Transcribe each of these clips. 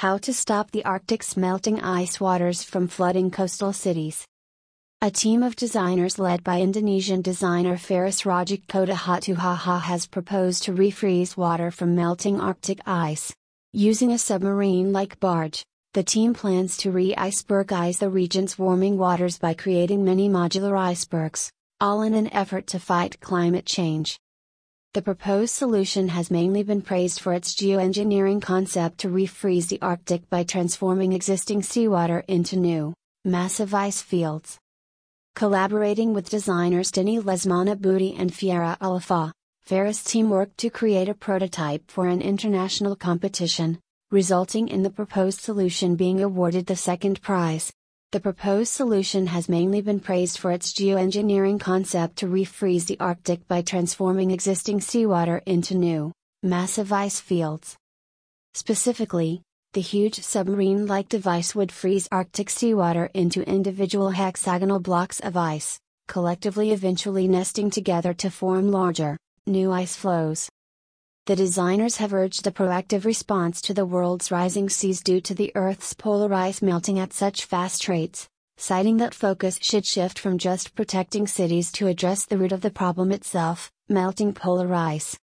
How to stop the Arctic's melting ice waters from flooding coastal cities. A team of designers led by Indonesian designer Faris Rajak Kotahatuhaha has proposed to refreeze water from melting Arctic ice. Using a submarine like barge, the team plans to re icebergize the region's warming waters by creating mini modular icebergs, all in an effort to fight climate change. The proposed solution has mainly been praised for its geoengineering concept to refreeze the Arctic by transforming existing seawater into new, massive ice fields. Collaborating with designers Denny Lesmana Budi and Fiera Alifa, Faris team worked to create a prototype for an international competition, resulting in the proposed solution being awarded the second prize. The proposed solution has mainly been praised for its geoengineering concept to refreeze the Arctic by transforming existing seawater into new, massive ice fields. Specifically, the huge submarine like device would freeze Arctic seawater into individual hexagonal blocks of ice, collectively eventually nesting together to form larger, new ice floes. The designers have urged a proactive response to the world's rising seas due to the Earth's polar ice melting at such fast rates, citing that focus should shift from just protecting cities to address the root of the problem itself, melting polar ice.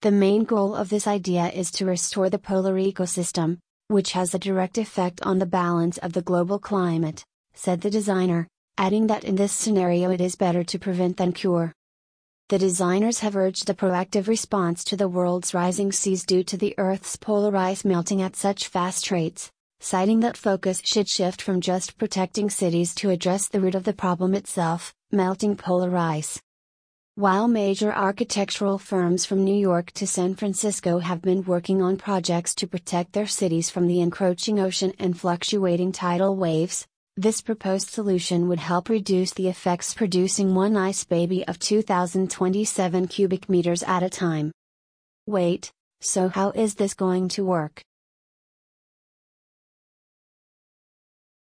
The main goal of this idea is to restore the polar ecosystem, which has a direct effect on the balance of the global climate, said the designer, adding that in this scenario it is better to prevent than cure. The designers have urged a proactive response to the world's rising seas due to the Earth's polar ice melting at such fast rates, citing that focus should shift from just protecting cities to address the root of the problem itself, melting polar ice. While major architectural firms from New York to San Francisco have been working on projects to protect their cities from the encroaching ocean and fluctuating tidal waves, this proposed solution would help reduce the effects producing one ice baby of 2027 cubic meters at a time. Wait, so how is this going to work?